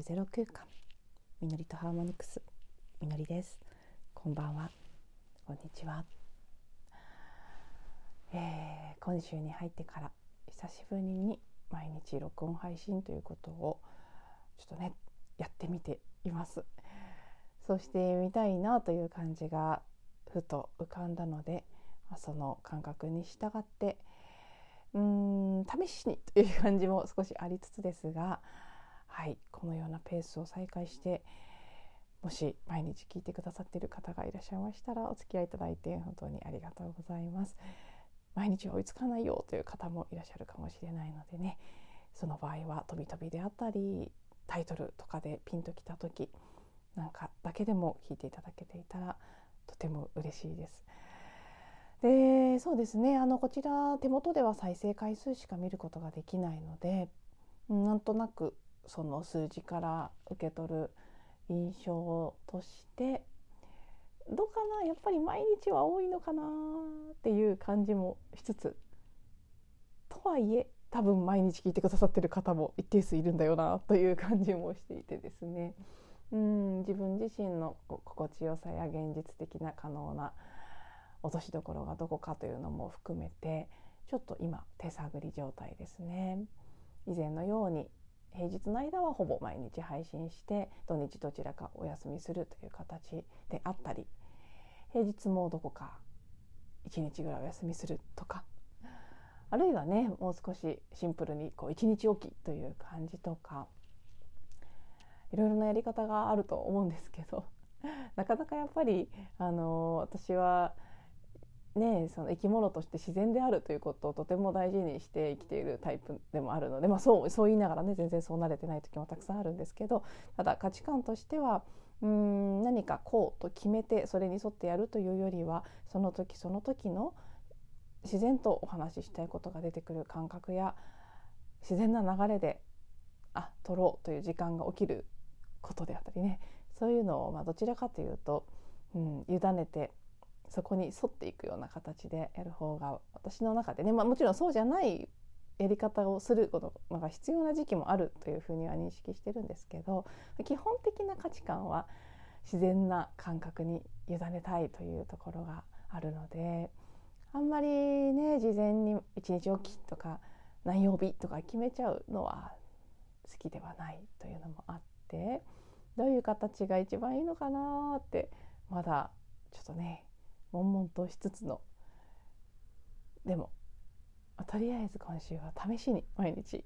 るゼロ空間みのりとハーモニクス。みのりです。こんばんは。こんにちは、えー、今週に入ってから久しぶりに毎日録音配信ということをちょっとねやってみています。そしてみたいなという感じがふと浮かんだのでその感覚に従ってうーん試しにという感じも少しありつつですがはいこのようなペースを再開してもし毎日聞いてくださっている方がいらっしゃいましたらお付き合いいただいて本当にありがとうございます毎日追いつかないよという方もいらっしゃるかもしれないのでねその場合は飛び飛びであったりタイトルとかでピンときた時なんかだけでも聞いていただけていたらとても嬉しいです。でそうですねあのこちら手元では再生回数しか見ることができないのでなんとなくその数字から受け取る印象としてどうかなやっぱり毎日は多いのかなっていう感じもしつつとはいえ多分毎日聞いてくださってる方も一定数いるんだよなという感じもしていてですねうん自分自身の心地よさや現実的な可能な落としどころがどこかというのも含めてちょっと今手探り状態ですね。以前のように平日の間はほぼ毎日配信して土日どちらかお休みするという形であったり平日もどこか1日ぐらいお休みするとかあるいはねもう少しシンプルにこう1日おきという感じとかいろいろなやり方があると思うんですけど なかなかやっぱりあの私はね、その生き物として自然であるということをとても大事にして生きているタイプでもあるので、まあ、そうそう言いながらね全然そう慣れてない時もたくさんあるんですけどただ価値観としてはうん何かこうと決めてそれに沿ってやるというよりはその時その時の自然とお話ししたいことが出てくる感覚や自然な流れであ取ろうという時間が起きることであったりねそういうのをまあどちらかというと、うん、委ねてそこに沿っていくような形でやる方が私の中でね、まあ、もちろんそうじゃないやり方をすることが必要な時期もあるというふうには認識してるんですけど基本的な価値観は自然な感覚に委ねたいというところがあるのであんまりね事前に一日おきとか何曜日とか決めちゃうのは好きではないというのもあってどういう形が一番いいのかなってまだちょっとね悶々としつつのでもとりあえず今週は試しに毎日も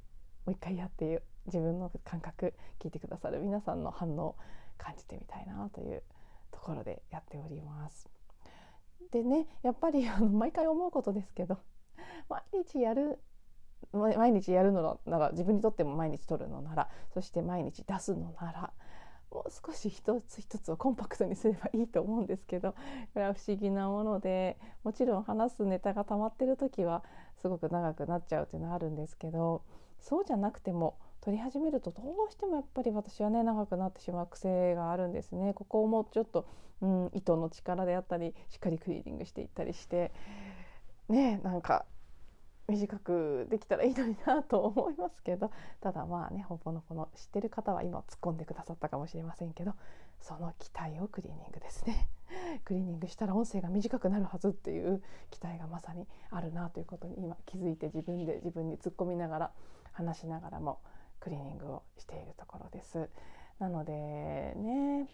う一回やっていう自分の感覚聞いてくださる皆さんの反応感じてみたいなというところでやっております。でねやっぱりあの毎回思うことですけど 毎日やる毎日やるのなら自分にとっても毎日撮るのならそして毎日出すのならもう少し一つ一つをコンパクトにすればいいと思うんですけど これは不思議なものでもちろん話すネタが溜まってる時はすごく長くなっちゃうっていうのはあるんですけどそうじゃなくても撮り始めるとどうしてもやっぱり私はね長くなってしまう癖があるんですね。ここをもうちょっと、うん、糸の力であったりしっかりクリーニングしていったりしてねなんか短くできたらいいのになと思いますけどただまあねほぼのこの知ってる方は今突っ込んでくださったかもしれませんけどその期待をクリーニングですね クリーニングしたら音声が短くなるはずっていう期待がまさにあるなということに今気づいて自分で自分に突っ込みながら話しながらもクリーニングをしているところです。なのでね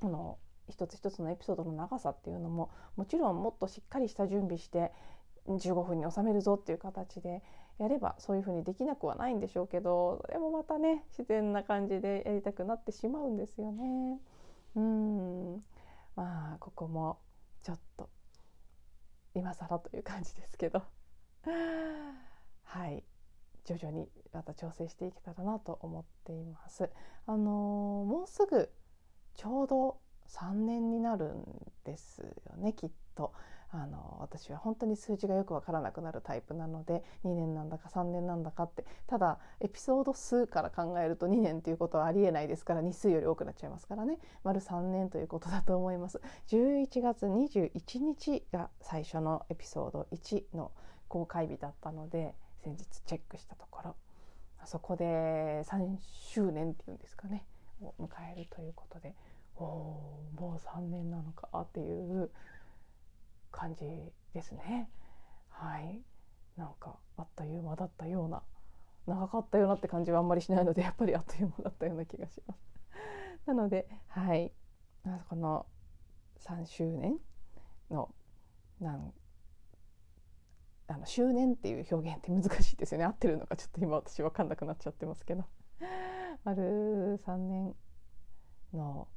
この一つ一つのエピソードの長さっていうのももちろんもっとしっかりした準備して15分に収めるぞっていう形でやればそういうふうにできなくはないんでしょうけどでもまたね自然な感じでやりたくなってしまうんですよね。うんまあここもちょっと今更という感じですけどはい徐々にまた調整していけたらなと思っています。あのー、もうすぐちょうど3年になるんですよねきっと。あの私は本当に数字がよく分からなくなるタイプなので2年なんだか3年なんだかってただエピソード数から考えると2年ということはありえないですから日数より多くなっちゃいますからね。丸3年ということだと思います。11月21日が最初のエピソード1の公開日だったので先日チェックしたところそこで3周年っていうんですかねを迎えるということでおおもう3年なのかっていう感じですね。はいなんかあっという間だったような長かったようなって感じはあんまりしないのでやっぱりあっという間だったような気がします。なのではいこの3周年のなんあの周年っていう表現って難しいですよね合ってるのかちょっと今私分かんなくなっちゃってますけど丸3年の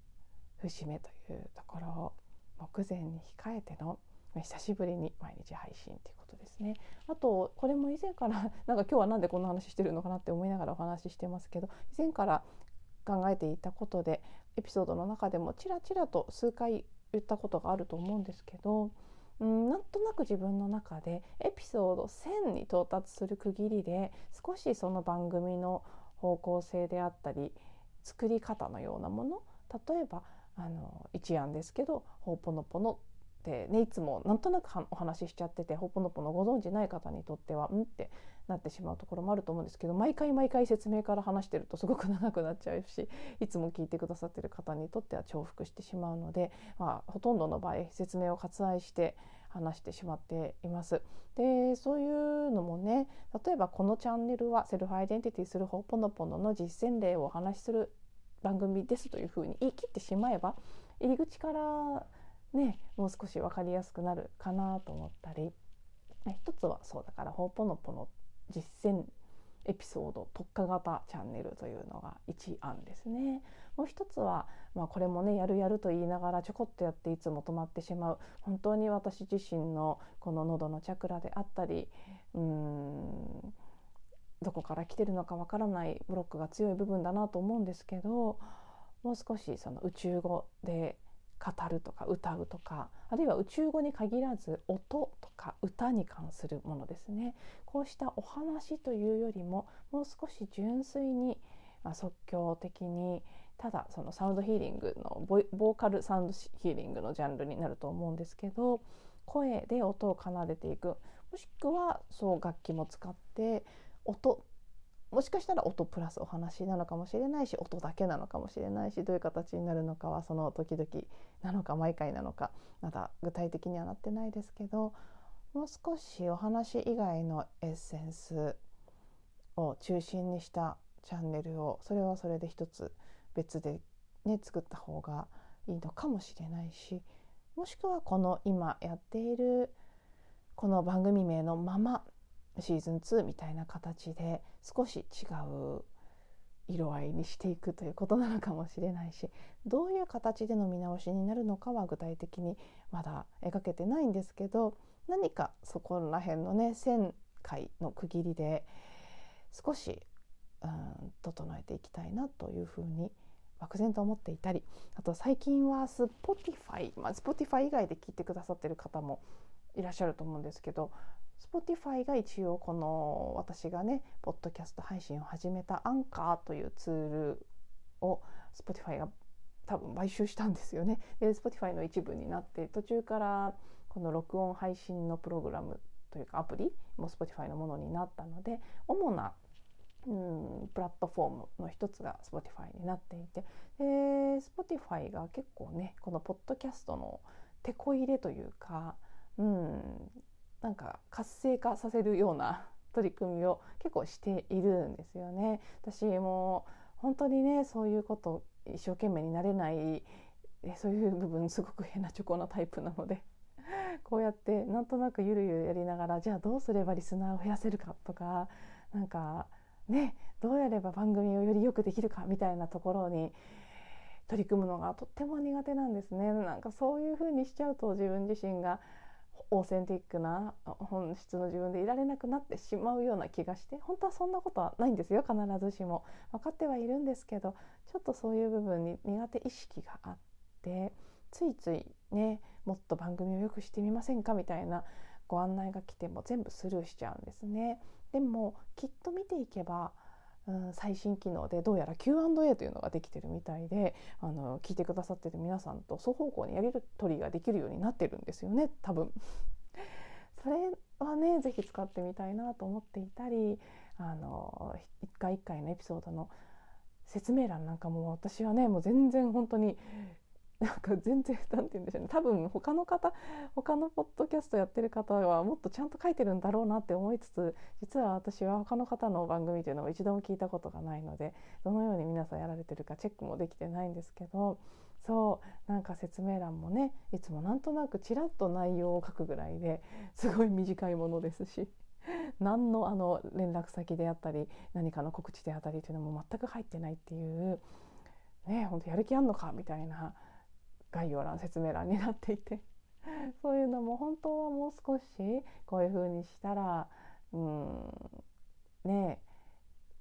節目というところを目前に控えての久しぶりに毎日配信ということですね。あとこれも以前から なんか今日は何でこんな話してるのかなって思いながらお話ししてますけど以前から考えていたことでエピソードの中でもちらちらと数回言ったことがあると思うんですけど、うん、なんとなく自分の中でエピソード1000に到達する区切りで少しその番組の方向性であったり作り方のようなもの例えばあの一案ですけど「ほうぽのぽの」ってねいつもなんとなくお話ししちゃっててほぽのぽのご存じない方にとってはうん？ってなってしまうところもあると思うんですけど毎回毎回説明から話してるとすごく長くなっちゃうしいつも聞いてくださってる方にとっては重複してしまうので、まあ、ほとんどの場合説明を割愛して話してしまっています。でそういうのもね例えばこのチャンネルはセルフアイデンティティするほぽのぽのの実践例をお話しする番組ですというふうに言い切ってしまえば入り口からねもう少し分かりやすくなるかなと思ったり一つはそうだからほぽのぽの実践エピソード特化型チャンネルというのが一案ですね。もう一つは、まあ、これもねやるやると言いながらちょこっとやっていつも止まってしまう本当に私自身のこの喉のチャクラであったりうんどこから来てるのかわからないブロックが強い部分だなと思うんですけどもう少しその宇宙語で語るとか歌うとかあるいは宇宙語に限らず音とか歌に関するものですね。こうしたお話というよりももう少し純粋に、まあ、即興的にただそのサウンドヒーリングのボーカルサウンドヒーリングのジャンルになると思うんですけど声で音を奏でていく。もしくはそう楽器も使って音もしかしたら音プラスお話なのかもしれないし音だけなのかもしれないしどういう形になるのかはその時々なのか毎回なのかまだ具体的にはなってないですけどもう少しお話以外のエッセンスを中心にしたチャンネルをそれはそれで一つ別でね作った方がいいのかもしれないしもしくはこの今やっているこの番組名のままシーズン2みたいな形で少し違う色合いにしていくということなのかもしれないしどういう形での見直しになるのかは具体的にまだ描けてないんですけど何かそこら辺のね1000回の区切りで少しうん整えていきたいなというふうに漠然と思っていたりあと最近は Spotify、まあ、Spotify 以外で聞いてくださってる方もいらっしゃると思うんですけど Spotify が一応この私がねポッドキャスト配信を始めたアンカーというツールを Spotify が多分買収したんですよね。で Spotify の一部になって途中からこの録音配信のプログラムというかアプリも Spotify のものになったので主なうんプラットフォームの一つが Spotify になっていてで Spotify が結構ねこのポッドキャストの手こ入れというか、うん、なんか活性化させるような 取り組みを結構しているんですよね。私も本当にねそういうこと一生懸命になれないそういう部分すごく変なチョコなタイプなので こうやってなんとなくゆるゆるやりながらじゃあどうすればリスナーを増やせるかとかなんかねどうやれば番組をよりよくできるかみたいなところに取り組むのがとっても苦手なんですね。なんかそういう風にしちゃうと自分自身がオーセンティックな本質の自分でいられなくなってしまうような気がして本当はそんなことはないんですよ必ずしも分かってはいるんですけどちょっとそういう部分に苦手意識があってついついねもっと番組を良くしてみませんかみたいなご案内が来ても全部スルーしちゃうんですね。でもきっと見ていけば、最新機能でどうやら Q&A というのができてるみたいであの聞いてくださってる皆さんと双方向にやり取りができるようになってるんですよね多分。それはね是非使ってみたいなと思っていたりあの一回一回のエピソードの説明欄なんかも私はねもう全然本当になんか全然何て言うんでしょうね多分他の方他のポッドキャストやってる方はもっとちゃんと書いてるんだろうなって思いつつ実は私は他の方の番組というのを一度も聞いたことがないのでどのように皆さんやられてるかチェックもできてないんですけどそうなんか説明欄もねいつもなんとなくちらっと内容を書くぐらいですごい短いものですし。何のあの連絡先であったり何かの告知であったりというのも全く入ってないっていうね本当やる気あんのかみたいな概要欄説明欄になっていて。そういうのも本当はもう少しこういう風にしたらうんね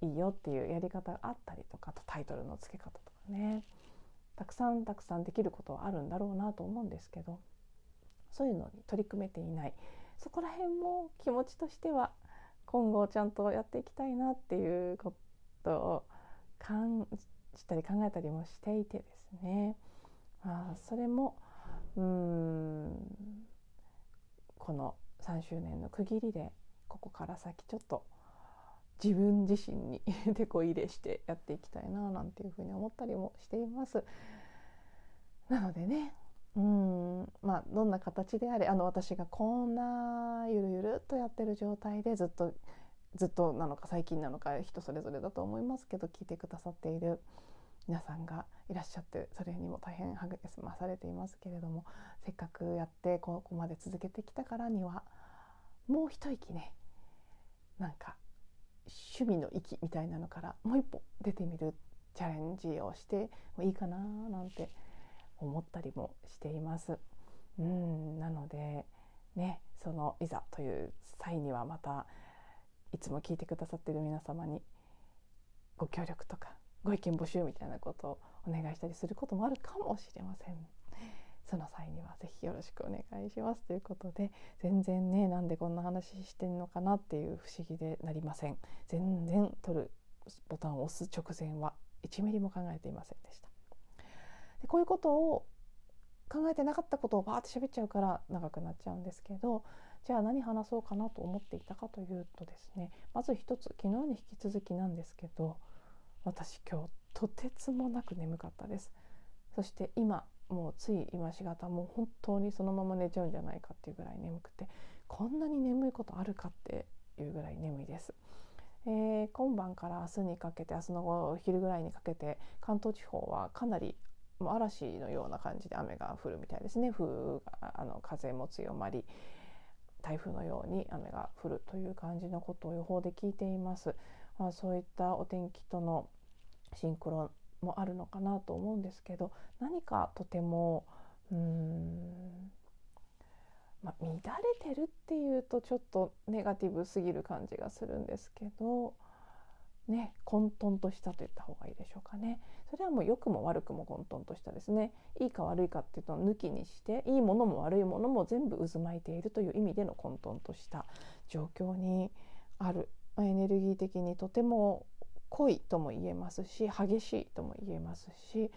いいよっていうやり方があったりとかあとタイトルの付け方とかね。たくさんたくさんできることはあるんだろうなと思うんですけど。そういうのに取り組めていない。そこら辺も気持ちとしては今後ちゃんとやっていきたいなっていうことを感じたり考えたりもしていてですね。あそれもうんこの3周年の区切りでここから先ちょっと自分自身に 手こ入れしてやっていきたいななんていうふうに思ったりもしています。なのでねうんまあどんな形であれあの私がこんなゆるゆるっとやってる状態でずっとずっとなのか最近なのか人それぞれだと思いますけど聞いてくださっている皆さんがいらっしゃってそれにも大変励まされていますけれどもせっかくやってここまで続けてきたからにはもう一息ねなんか趣味の息みたいなのからもう一歩出てみるチャレンジをしてもいいかななんて思ったりもしています。うんなのでねそのいざという際にはまたいつも聞いてくださってる皆様にご協力とかご意見募集みたいなことをお願いしたりすることもあるかもしれません。その際にはぜひよろしくお願いしますということで全然ねなんでこんな話してんのかなっていう不思議でなりません全然撮るボタンを押す直前は1ミリも考えていませんでしたでこういうことを考えてなかったことをバーって喋っちゃうから長くなっちゃうんですけどじゃあ何話そうかなと思っていたかというとですねまず一つ昨日に引き続きなんですけど私今日とてつもなく眠かったですそして今もうつい今しがたもう本当にそのまま寝ちゃうんじゃないかっていうぐらい眠くてこんなに眠いことあるかっていうぐらい眠いです。えー、今晩から明日にかけて明日の昼ぐらいにかけて関東地方はかなりもう嵐のような感じで雨が降るみたいですね風があの風も強まり台風のように雨が降るという感じのことを予報で聞いています。まあ、そういったお天気とのシンクロもあるのかなと思うんですけど何かとてもうーん、まあ、乱れてるっていうとちょっとネガティブすぎる感じがするんですけど、ね、混沌としたと言った方がいいでしょうかね。それはもう良くも悪くも混沌としたですねいいか悪いかっていうのを抜きにしていいものも悪いものも全部渦巻いているという意味での混沌とした状況にあるエネルギー的にとても濃いとも言えますし激しいとも言えますし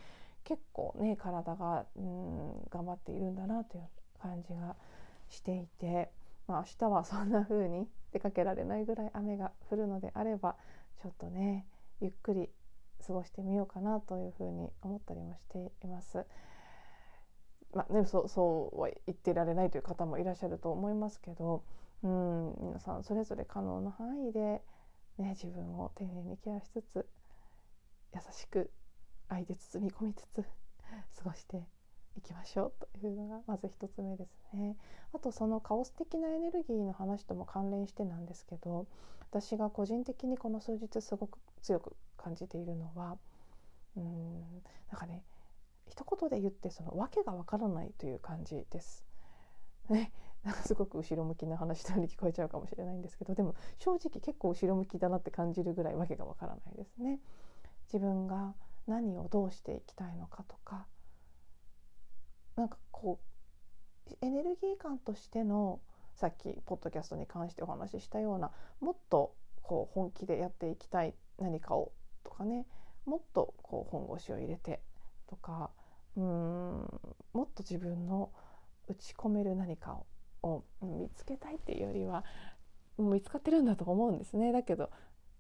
結構ね体がうん頑張っているんだなという感じがしていて、まあ、明日はそんな風に 出かけられないぐらい雨が降るのであればちょっとねゆっくり過ごしてみようかなというふうに思ったりもしています。まあね、そうそうは言ってられないという方もいらっしゃると思いますけど、うん、皆さんそれぞれ可能な範囲でね、自分を丁寧にケアしつつ優しく愛で包み込みつつ 過ごしていきましょうというのがまず1つ目ですね。あとそのカオス的なエネルギーの話とも関連してなんですけど私が個人的にこの数日すごく強く感じているのはうんなんかね一言で言ってその訳がわからないという感じです。ね、すごく後ろ向きな話のように聞こえちゃうかもしれないんですけどでも正直結構後ろ向きだなって感じるぐらいわけがわからないですね。自分が何をどうしていきたいのかとかなんかこうエネルギー感としてのさっきポッドキャストに関してお話ししたようなもっとこう本気でやっていきたい何かをとかねもっとこう本腰を入れてとかうんもっと自分の打ち込める何かをを見つけたいっていうよりは見つかってるんだと思うんですねだけど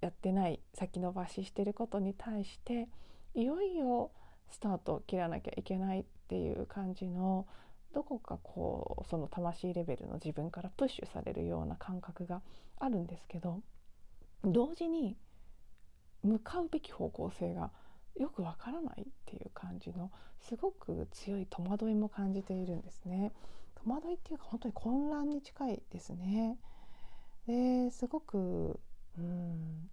やってない先延ばししてることに対していよいよスタートを切らなきゃいけないっていう感じのどこかこうその魂レベルの自分からプッシュされるような感覚があるんですけど同時に向かうべき方向性がよくわからないっていう感じのすごく強い戸惑いも感じているんですね。戸惑いっていうか本当に混乱に近いですね。ですごくうん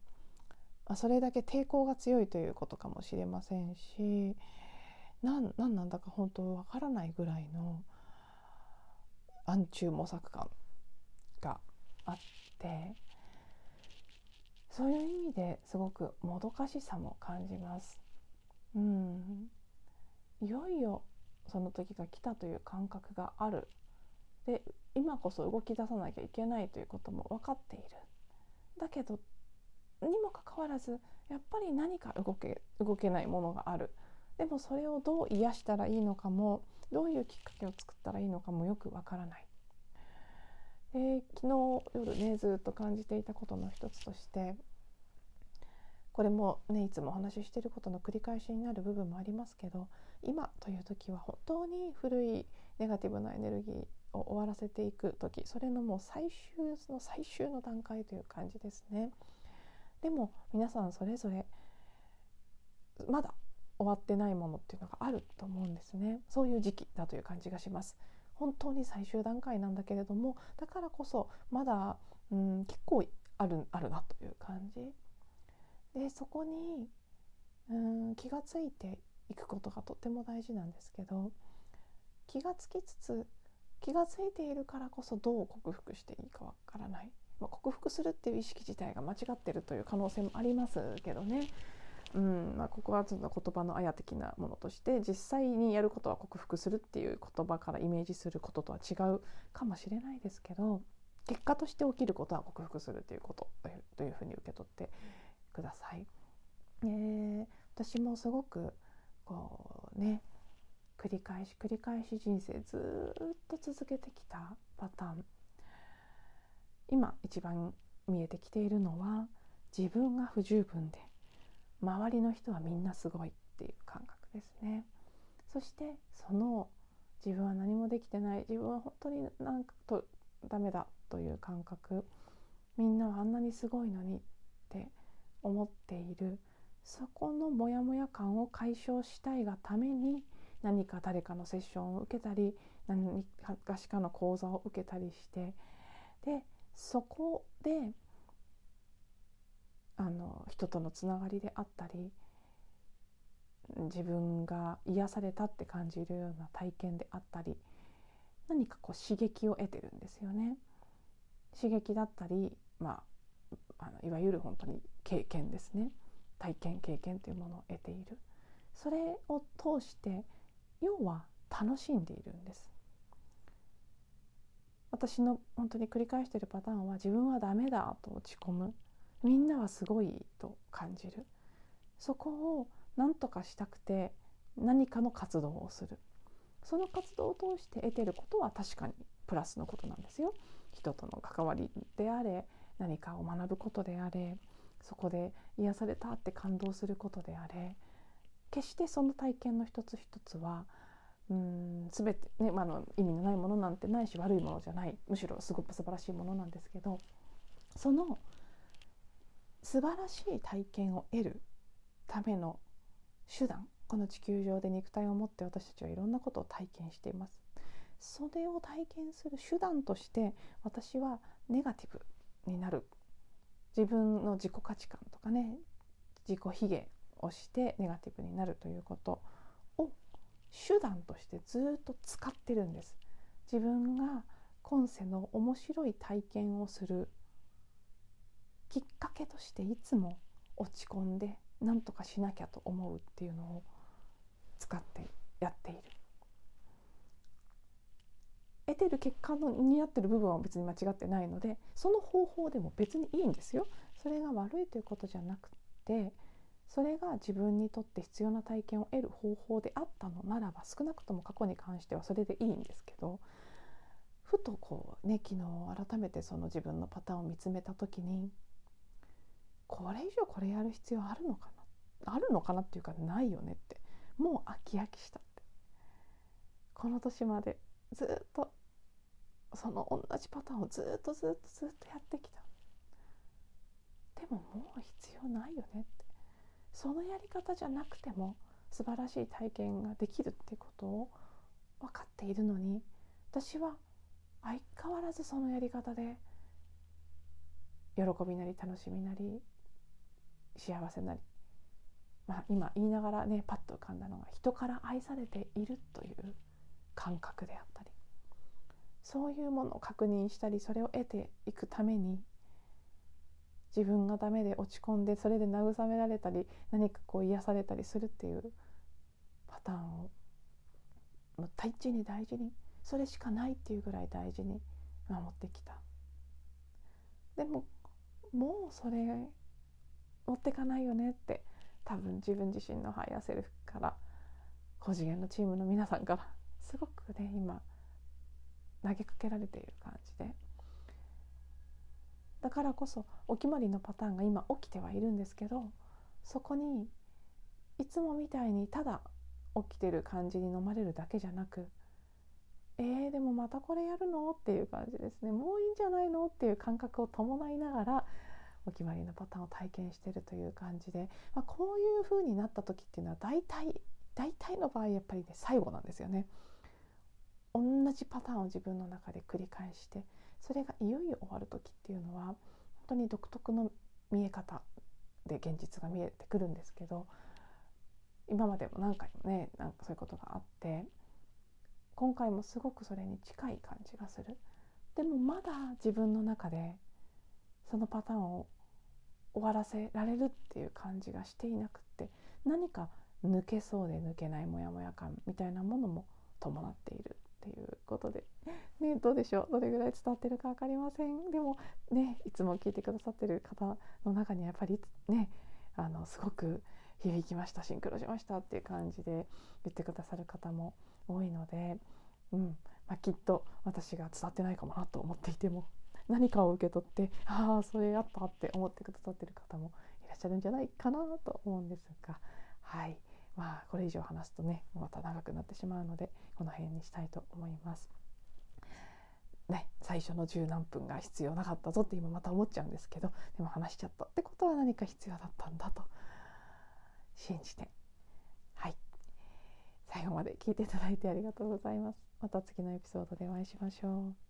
それだけ抵抗が強いということかもしれませんし何なんだか本当わからないぐらいの暗中模索感があってそういう意味ですごくもどかしさも感じます。うん、いよいよその時が来たという感覚がある。で今こそ動き出さなきゃいけないということも分かっている。だけどにもかかわらずやっぱり何か動け動けないものがある。でもそれをどう癒したらいいのかもどういうきっかけを作ったらいいのかもよくわからない。で昨日夜ねずっと感じていたことの一つとしてこれもねいつもお話ししていることの繰り返しになる部分もありますけど今という時は本当に古いネガティブなエネルギーを終わらせていく時それのもう最終の最終の段階という感じですね。でも皆さんそれぞれまだ終わってないものっていうのがあると思うんですね。そういう時期だという感じがします。本当に最終段階なんだけれどもだからこそまだ、うん、結構あるあるなという感じ。でそこに、うん、気がついていくことがとても大事なんですけど気がつきつつ気がついているからこそどう克服していいかわからない、まあ、克服するっていう意識自体が間違ってるという可能性もありますけどね、うんまあ、ここはちょっと言葉のあや的なものとして実際にやることは克服するっていう言葉からイメージすることとは違うかもしれないですけど結果として起きることは克服するということというふうに受け取ってください。えー、私もすごくこうね繰り返し繰り返し人生ずっと続けてきたパターン。今一番見えてきているのは自分が不十分で周りの人はみんなすごいっていう感覚ですね。そしてその自分は何もできてない自分は本当になんかとダメだという感覚。みんなはあんなにすごいのにって思っているそこのモヤモヤ感を解消したいがために何か誰かのセッションを受けたり何かしかの講座を受けたりしてでそこであの人とのつながりであったり自分が癒されたって感じるような体験であったり何かこう刺激を得てるんですよね。刺激だったり、まあ、あのいわゆる本当に経験ですね体験経験というものを得ている。それを通して要は楽しんでいるんです。私の本当に繰り返しているパターンは自分はダメだと落ち込む。みんなはすごいと感じる。そこを何とかしたくて何かの活動をする。その活動を通して得てることは確かにプラスのことなんですよ。人との関わりであれ何かを学ぶことであれそこで癒されたって感動することであれ決してその体験の一つ一つはうん全てね、まあ、の意味のないものなんてないし悪いものじゃないむしろすごく素晴らしいものなんですけどその素晴らしい体験を得るための手段この地球上で肉体を持って私たちはいろんなことを体験しています。それを体験する手段として私はネガティブになる自分の自己価値観とかね自己卑下をしてネガティブになるということを手段としてずっと使ってるんです。自分が今世の面白い体験をするきっかけとしていつも落ち込んで何とかしなきゃと思うっていうのを使ってやっている。得てる結果のになってる部分は別に間違ってないのでその方法でも別にいいんですよ。それが悪いということじゃなくてそれが自分にとって必要な体験を得る方法であったのならば少なくとも過去に関してはそれでいいんですけどふとこうね昨日改めてその自分のパターンを見つめた時にこれ以上これやる必要あるのかなあるのかなっていうかないよねってもう飽き飽きしたってこの年までずっとその同じパターンをずっとずっとずっとやってきた。でももう必要ないよねって。そのやり方じゃなくても素晴らしい体験ができるってことを分かっているのに私は相変わらずそのやり方で喜びなり楽しみなり幸せなり、まあ、今言いながらねパッと浮かんだのが人から愛されているという感覚であったり。そういうものを確認したりそれを得ていくために自分がダメで落ち込んでそれで慰められたり何かこう癒されたりするっていうパターンをもう大事に大事にそれしかないっていうぐらい大事に守ってきた。でももうそれ持ってかないよねって多分自分自身のハイヤーセルフから高次元のチームの皆さんからすごくね今投げかけられている感じで。だからこそお決まりのパターンが今起きてはいるんですけどそこにいつもみたいにただ起きてる感じに飲まれるだけじゃなくえー、でもまたこれやるの？っていう感じですね。もういいんじゃないの？っていう感覚を伴いながらお決まりのパターンを体験してるという感じで、まあ、こういう風になった時っていうのは大体大体の場合やっぱりね最後なんですよね。同じパターンを自分の中で繰り返してそれがいよいよ終わる時っていうのは本当に独特の見え方で現実が見えてくるんですけど今までも何回もねなんかそういうことがあって今回もすごくそれに近い感じがする。でもまだ自分の中でそのパターンを終わらせられるっていう感じがしていなくって何か抜けそうで抜けないモヤモヤ感みたいなものも伴っている。っていうことで、ね、どうでしょう？どれぐらい伝わってるか分かりません。でもねいつも聞いてくださってる方の中にはやっぱりねあのすごく響きました。シンクロしましたっていう感じで言ってくださる方も多いので、うん。まあ、きっと私が伝わってないかもなと思っていても 何かを受け取ってああそれあったって思ってくださってる方もいらっしゃるんじゃないかなと思うんですが。はい。まあこれ以上話すとねまた長くなってしまうのでこの辺にしたいと思います。ね、最初の十何分が必要なかったぞって今また思っちゃうんですけどでも話しちゃったってことは何か必要だったんだと信じて。はい。最後まで聞いていただいてありがとうございます。また次のエピソードでお会いしましょう。